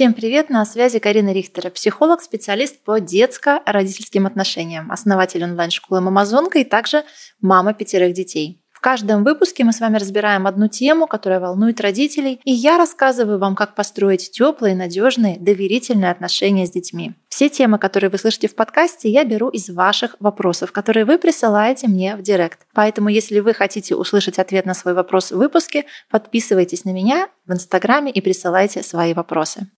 Всем привет! На связи Карина Рихтера, психолог, специалист по детско-родительским отношениям, основатель онлайн-школы «Мамазонка» и также мама пятерых детей. В каждом выпуске мы с вами разбираем одну тему, которая волнует родителей, и я рассказываю вам, как построить теплые, надежные, доверительные отношения с детьми. Все темы, которые вы слышите в подкасте, я беру из ваших вопросов, которые вы присылаете мне в директ. Поэтому, если вы хотите услышать ответ на свой вопрос в выпуске, подписывайтесь на меня в Инстаграме и присылайте свои вопросы.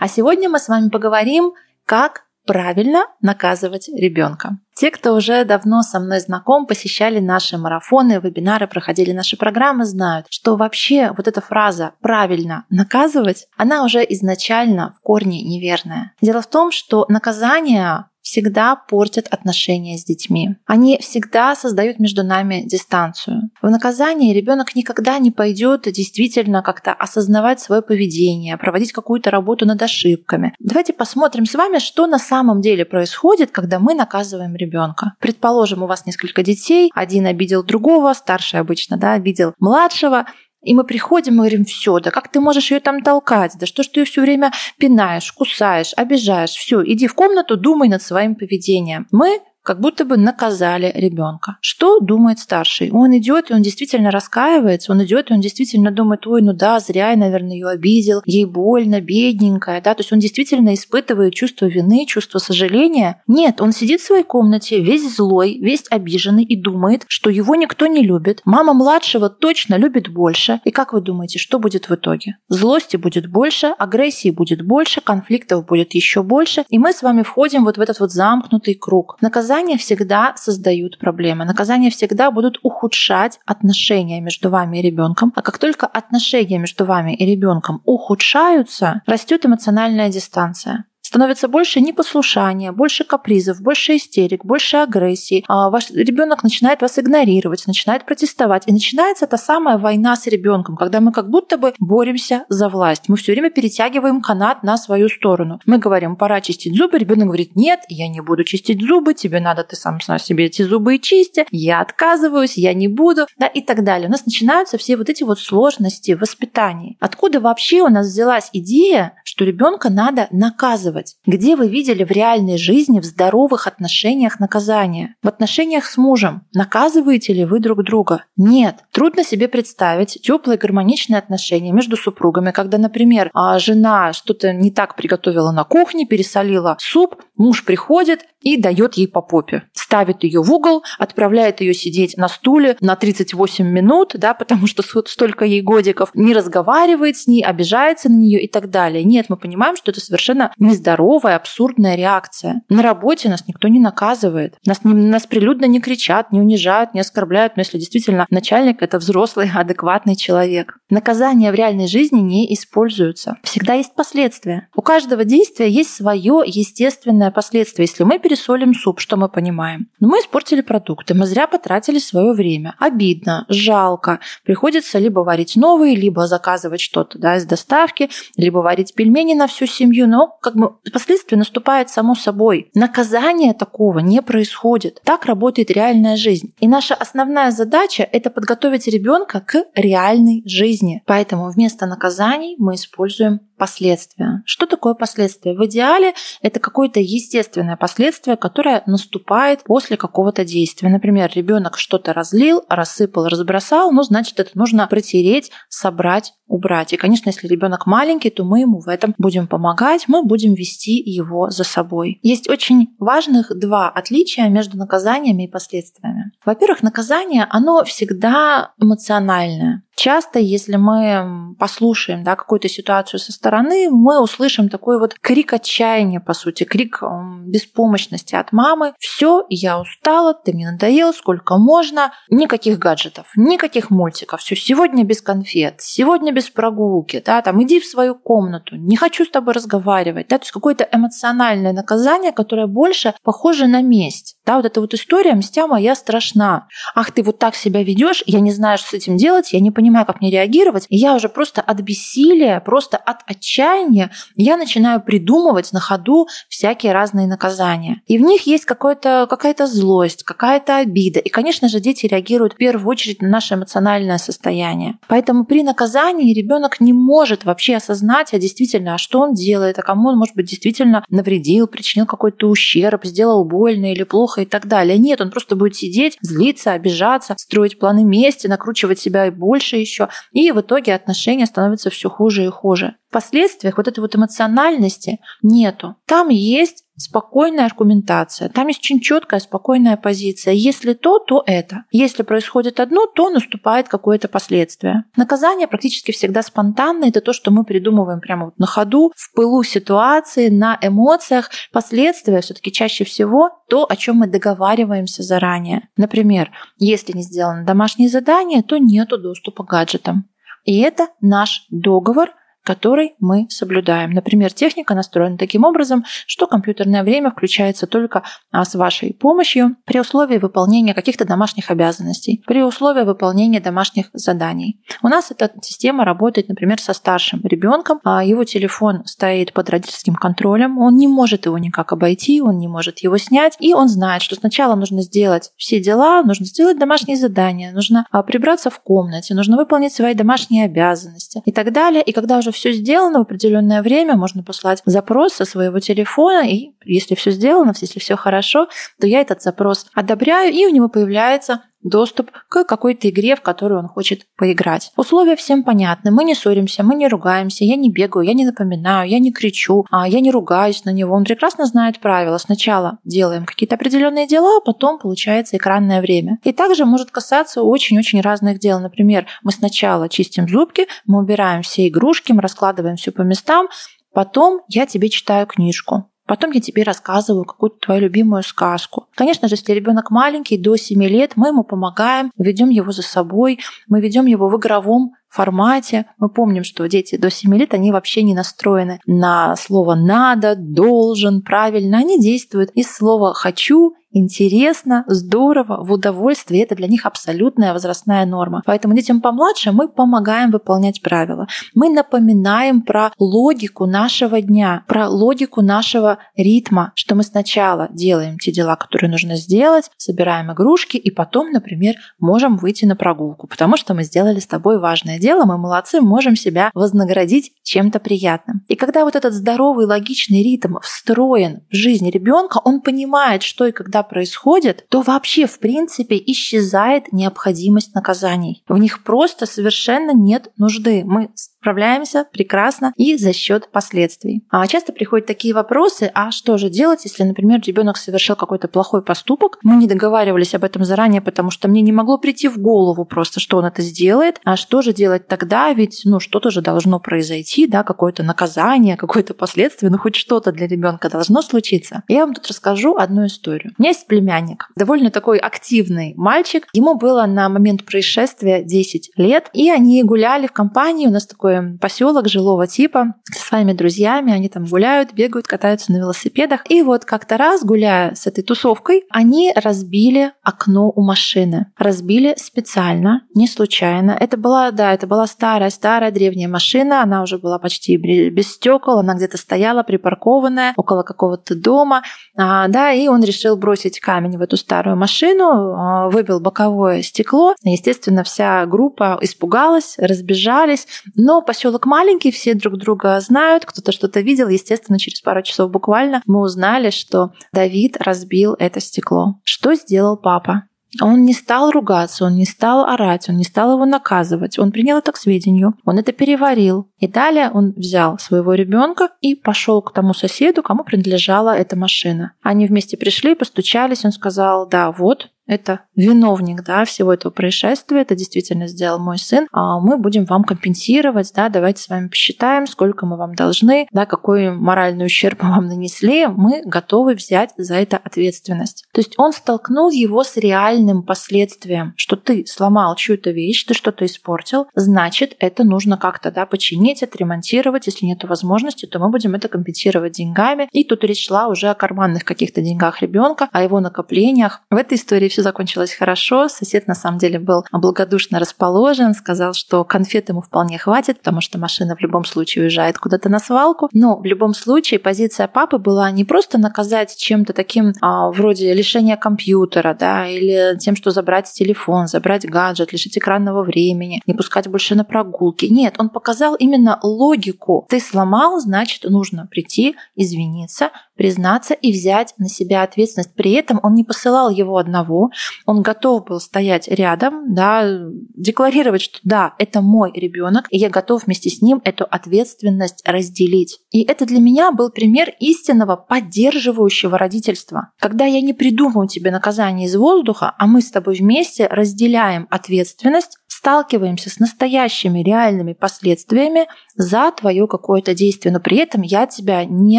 А сегодня мы с вами поговорим, как правильно наказывать ребенка. Те, кто уже давно со мной знаком, посещали наши марафоны, вебинары, проходили наши программы, знают, что вообще вот эта фраза «правильно наказывать», она уже изначально в корне неверная. Дело в том, что наказание всегда портят отношения с детьми. Они всегда создают между нами дистанцию. В наказании ребенок никогда не пойдет действительно как-то осознавать свое поведение, проводить какую-то работу над ошибками. Давайте посмотрим с вами, что на самом деле происходит, когда мы наказываем ребенка. Предположим, у вас несколько детей, один обидел другого, старший обычно, да, обидел младшего, и мы приходим и говорим, все, да как ты можешь ее там толкать, да что ж ты ее все время пинаешь, кусаешь, обижаешь, все, иди в комнату, думай над своим поведением. Мы как будто бы наказали ребенка. Что думает старший? Он идет, и он действительно раскаивается, он идет, и он действительно думает, ой, ну да, зря я, наверное, ее обидел, ей больно, бедненькая, да, то есть он действительно испытывает чувство вины, чувство сожаления. Нет, он сидит в своей комнате, весь злой, весь обиженный и думает, что его никто не любит. Мама младшего точно любит больше. И как вы думаете, что будет в итоге? Злости будет больше, агрессии будет больше, конфликтов будет еще больше, и мы с вами входим вот в этот вот замкнутый круг. Наказание наказания всегда создают проблемы. Наказания всегда будут ухудшать отношения между вами и ребенком. А как только отношения между вами и ребенком ухудшаются, растет эмоциональная дистанция. Становится больше непослушания, больше капризов, больше истерик, больше агрессии. А ваш ребенок начинает вас игнорировать, начинает протестовать. И начинается та самая война с ребенком, когда мы как будто бы боремся за власть. Мы все время перетягиваем канат на свою сторону. Мы говорим, пора чистить зубы. Ребенок говорит, нет, я не буду чистить зубы, тебе надо, ты сам себе эти зубы и чисти. Я отказываюсь, я не буду, да, и так далее. У нас начинаются все вот эти вот сложности в воспитании. Откуда вообще у нас взялась идея, что ребенка надо наказывать? Спрашивать, где вы видели в реальной жизни в здоровых отношениях наказание? В отношениях с мужем наказываете ли вы друг друга? Нет. Трудно себе представить теплые гармоничные отношения между супругами, когда, например, а, жена что-то не так приготовила на кухне, пересолила суп, муж приходит и дает ей по попе. Ставит ее в угол, отправляет ее сидеть на стуле на 38 минут, да, потому что столько ей годиков, не разговаривает с ней, обижается на нее и так далее. Нет, мы понимаем, что это совершенно нездоровая, абсурдная реакция. На работе нас никто не наказывает. Нас, не, нас прилюдно не кричат, не унижают, не оскорбляют, но если действительно начальник – это взрослый, адекватный человек. Наказания в реальной жизни не используются. Всегда есть последствия. У каждого действия есть свое естественное последствие. Если мы пересолим суп, что мы понимаем? Но ну, мы испортили продукты, мы зря потратили свое время. Обидно, жалко. Приходится либо варить новые, либо заказывать что-то да, из доставки, либо варить пельмени на всю семью. Но как бы последствия наступает само собой. Наказание такого не происходит. Так работает реальная жизнь. И наша основная задача – это подготовить ребенка к реальной жизни. Поэтому вместо наказаний мы используем последствия. Что такое последствия? В идеале это какое-то естественное последствие, которое наступает после какого-то действия. Например, ребенок что-то разлил, рассыпал, разбросал, ну, значит, это нужно протереть, собрать, убрать. И, конечно, если ребенок маленький, то мы ему в этом будем помогать, мы будем вести его за собой. Есть очень важных два отличия между наказаниями и последствиями. Во-первых, наказание, оно всегда эмоциональное. Часто, если мы послушаем да, какую-то ситуацию со стороны, мы услышим такой вот крик отчаяния, по сути, крик беспомощности от мамы. Все, я устала, ты мне надоел, сколько можно. Никаких гаджетов, никаких мультиков. Все, сегодня без конфет, сегодня без прогулки, да, там, иди в свою комнату, не хочу с тобой разговаривать. Да, то есть какое-то эмоциональное наказание, которое больше похоже на месть. Да, вот эта вот история «Мстя моя страшна». Ах, ты вот так себя ведешь, я не знаю, что с этим делать, я не понимаю, понимаю, как мне реагировать, и я уже просто от бессилия, просто от отчаяния, я начинаю придумывать на ходу всякие разные наказания. И в них есть какая-то злость, какая-то обида. И, конечно же, дети реагируют в первую очередь на наше эмоциональное состояние. Поэтому при наказании ребенок не может вообще осознать, а действительно, а что он делает, а кому он, может быть, действительно навредил, причинил какой-то ущерб, сделал больно или плохо и так далее. Нет, он просто будет сидеть, злиться, обижаться, строить планы мести, накручивать себя больше еще. И в итоге отношения становятся все хуже и хуже. В последствиях вот этой вот эмоциональности нету. Там есть спокойная аргументация, там есть очень четкая, спокойная позиция. Если то, то это. Если происходит одно, то наступает какое-то последствие. Наказание практически всегда спонтанное. Это то, что мы придумываем прямо вот на ходу, в пылу ситуации, на эмоциях. Последствия все-таки чаще всего то, о чем мы договариваемся заранее. Например, если не сделано домашнее задание, то нету доступа к гаджетам. И это наш договор, который мы соблюдаем. Например, техника настроена таким образом, что компьютерное время включается только а, с вашей помощью при условии выполнения каких-то домашних обязанностей, при условии выполнения домашних заданий. У нас эта система работает, например, со старшим ребенком. А его телефон стоит под родительским контролем, он не может его никак обойти, он не может его снять, и он знает, что сначала нужно сделать все дела, нужно сделать домашние задания, нужно а, прибраться в комнате, нужно выполнить свои домашние обязанности и так далее. И когда уже уже все сделано в определенное время, можно послать запрос со своего телефона, и если все сделано, если все хорошо, то я этот запрос одобряю, и у него появляется доступ к какой-то игре, в которую он хочет поиграть. Условия всем понятны. Мы не ссоримся, мы не ругаемся, я не бегаю, я не напоминаю, я не кричу, а я не ругаюсь на него. Он прекрасно знает правила. Сначала делаем какие-то определенные дела, а потом получается экранное время. И также может касаться очень-очень разных дел. Например, мы сначала чистим зубки, мы убираем все игрушки, мы раскладываем все по местам, Потом я тебе читаю книжку. Потом я тебе рассказываю какую-то твою любимую сказку. Конечно же, если ребенок маленький, до 7 лет, мы ему помогаем, ведем его за собой, мы ведем его в игровом формате. Мы помним, что дети до 7 лет, они вообще не настроены на слово «надо», «должен», «правильно». Они действуют из слова «хочу» интересно, здорово, в удовольствие. Это для них абсолютная возрастная норма. Поэтому детям помладше мы помогаем выполнять правила. Мы напоминаем про логику нашего дня, про логику нашего ритма, что мы сначала делаем те дела, которые нужно сделать, собираем игрушки, и потом, например, можем выйти на прогулку, потому что мы сделали с тобой важное дело, мы молодцы, можем себя вознаградить чем-то приятным. И когда вот этот здоровый логичный ритм встроен в жизнь ребенка, он понимает, что и когда происходит, то вообще в принципе исчезает необходимость наказаний. В них просто совершенно нет нужды. Мы справляемся прекрасно и за счет последствий. А часто приходят такие вопросы, а что же делать, если, например, ребенок совершил какой-то плохой поступок, мы не договаривались об этом заранее, потому что мне не могло прийти в голову просто, что он это сделает, а что же делать тогда, ведь ну что-то же должно произойти, да, какое-то наказание, какое-то последствие, ну хоть что-то для ребенка должно случиться. Я вам тут расскажу одну историю. У меня есть племянник, довольно такой активный мальчик, ему было на момент происшествия 10 лет, и они гуляли в компании, у нас такой поселок жилого типа со своими друзьями. Они там гуляют, бегают, катаются на велосипедах. И вот как-то раз, гуляя с этой тусовкой, они разбили окно у машины. Разбили специально, не случайно. Это была, да, это была старая-старая древняя машина. Она уже была почти без стекол. Она где-то стояла припаркованная около какого-то дома. А, да, и он решил бросить камень в эту старую машину, а, выбил боковое стекло. Естественно, вся группа испугалась, разбежались. Но поселок маленький, все друг друга знают, кто-то что-то видел. Естественно, через пару часов буквально мы узнали, что Давид разбил это стекло. Что сделал папа? Он не стал ругаться, он не стал орать, он не стал его наказывать. Он принял это к сведению, он это переварил. И далее он взял своего ребенка и пошел к тому соседу, кому принадлежала эта машина. Они вместе пришли, постучались, он сказал, да, вот, это виновник да, всего этого происшествия, это действительно сделал мой сын, а мы будем вам компенсировать, да, давайте с вами посчитаем, сколько мы вам должны, да, какой моральный ущерб мы вам нанесли, мы готовы взять за это ответственность. То есть он столкнул его с реальным последствием, что ты сломал чью-то вещь, ты что-то испортил, значит, это нужно как-то да, починить, отремонтировать, если нет возможности, то мы будем это компенсировать деньгами. И тут речь шла уже о карманных каких-то деньгах ребенка, о его накоплениях. В этой истории все все закончилось хорошо. Сосед на самом деле был благодушно расположен, сказал, что конфет ему вполне хватит, потому что машина в любом случае уезжает куда-то на свалку. Но в любом случае позиция папы была не просто наказать чем-то таким а, вроде лишения компьютера, да, или тем, что забрать телефон, забрать гаджет, лишить экранного времени, не пускать больше на прогулки. Нет, он показал именно логику. Ты сломал, значит, нужно прийти, извиниться, признаться и взять на себя ответственность. При этом он не посылал его одного, он готов был стоять рядом, да, декларировать, что да, это мой ребенок, и я готов вместе с ним эту ответственность разделить. И это для меня был пример истинного поддерживающего родительства. Когда я не придумываю тебе наказание из воздуха, а мы с тобой вместе разделяем ответственность, сталкиваемся с настоящими реальными последствиями за твое какое-то действие, но при этом я тебя не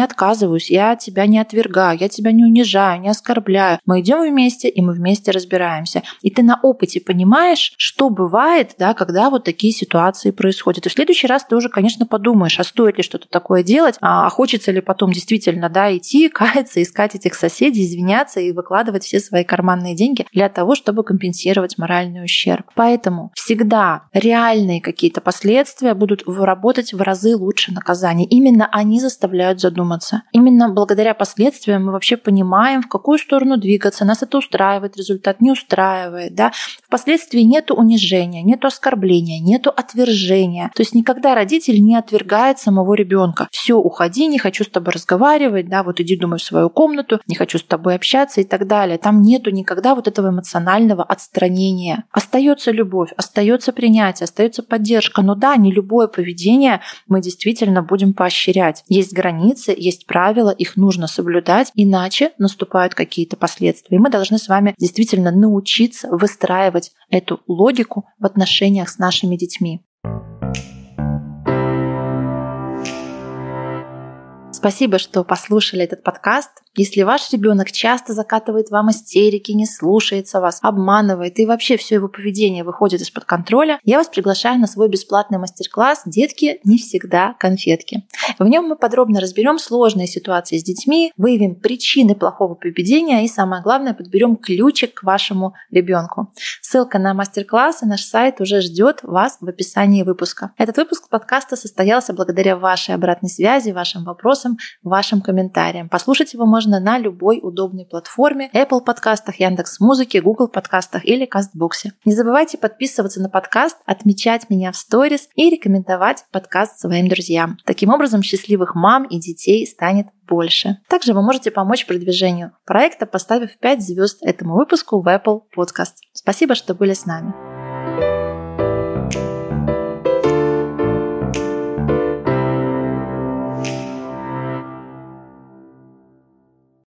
отказываюсь, я тебя не отвергаю, я тебя не унижаю, не оскорбляю. Мы идем вместе, и мы вместе разбираемся. И ты на опыте понимаешь, что бывает, да, когда вот такие ситуации происходят. И в следующий раз ты уже, конечно, подумаешь, а стоит ли что-то такое делать, а хочется ли потом действительно да, идти, каяться, искать этих соседей, извиняться и выкладывать все свои карманные деньги для того, чтобы компенсировать моральный ущерб. Поэтому всегда реальные какие-то последствия будут работать в разы лучше наказания. Именно они заставляют задуматься. Именно благодаря последствиям мы вообще понимаем, в какую сторону двигаться. Нас это устраивает, результат не устраивает. Да? Впоследствии нет унижения, нет оскорбления, нет отвержения. То есть никогда родитель не отвергает самого ребенка. Все, уходи, не хочу с тобой разговаривать, да, вот иди, думай, в свою комнату, не хочу с тобой общаться и так далее. Там нету никогда вот этого эмоционального отстранения. Остается любовь, остается принятие, остается поддержка. Но да, не любое поведение мы действительно будем поощрять. Есть границы, есть правила, их нужно соблюдать, иначе наступают какие-то последствия. И мы должны с вами действительно научиться выстраивать эту логику в отношениях с нашими детьми. Спасибо, что послушали этот подкаст. Если ваш ребенок часто закатывает вам истерики, не слушается вас, обманывает и вообще все его поведение выходит из-под контроля, я вас приглашаю на свой бесплатный мастер-класс «Детки не всегда конфетки». В нем мы подробно разберем сложные ситуации с детьми, выявим причины плохого поведения и, самое главное, подберем ключик к вашему ребенку. Ссылка на мастер-класс и наш сайт уже ждет вас в описании выпуска. Этот выпуск подкаста состоялся благодаря вашей обратной связи, вашим вопросам, вашим комментариям. Послушать его можно можно на любой удобной платформе Apple подкастах, Яндекс Музыке, Google подкастах или Кастбоксе. Не забывайте подписываться на подкаст, отмечать меня в сторис и рекомендовать подкаст своим друзьям. Таким образом, счастливых мам и детей станет больше. Также вы можете помочь продвижению проекта, поставив 5 звезд этому выпуску в Apple Podcast. Спасибо, что были с нами.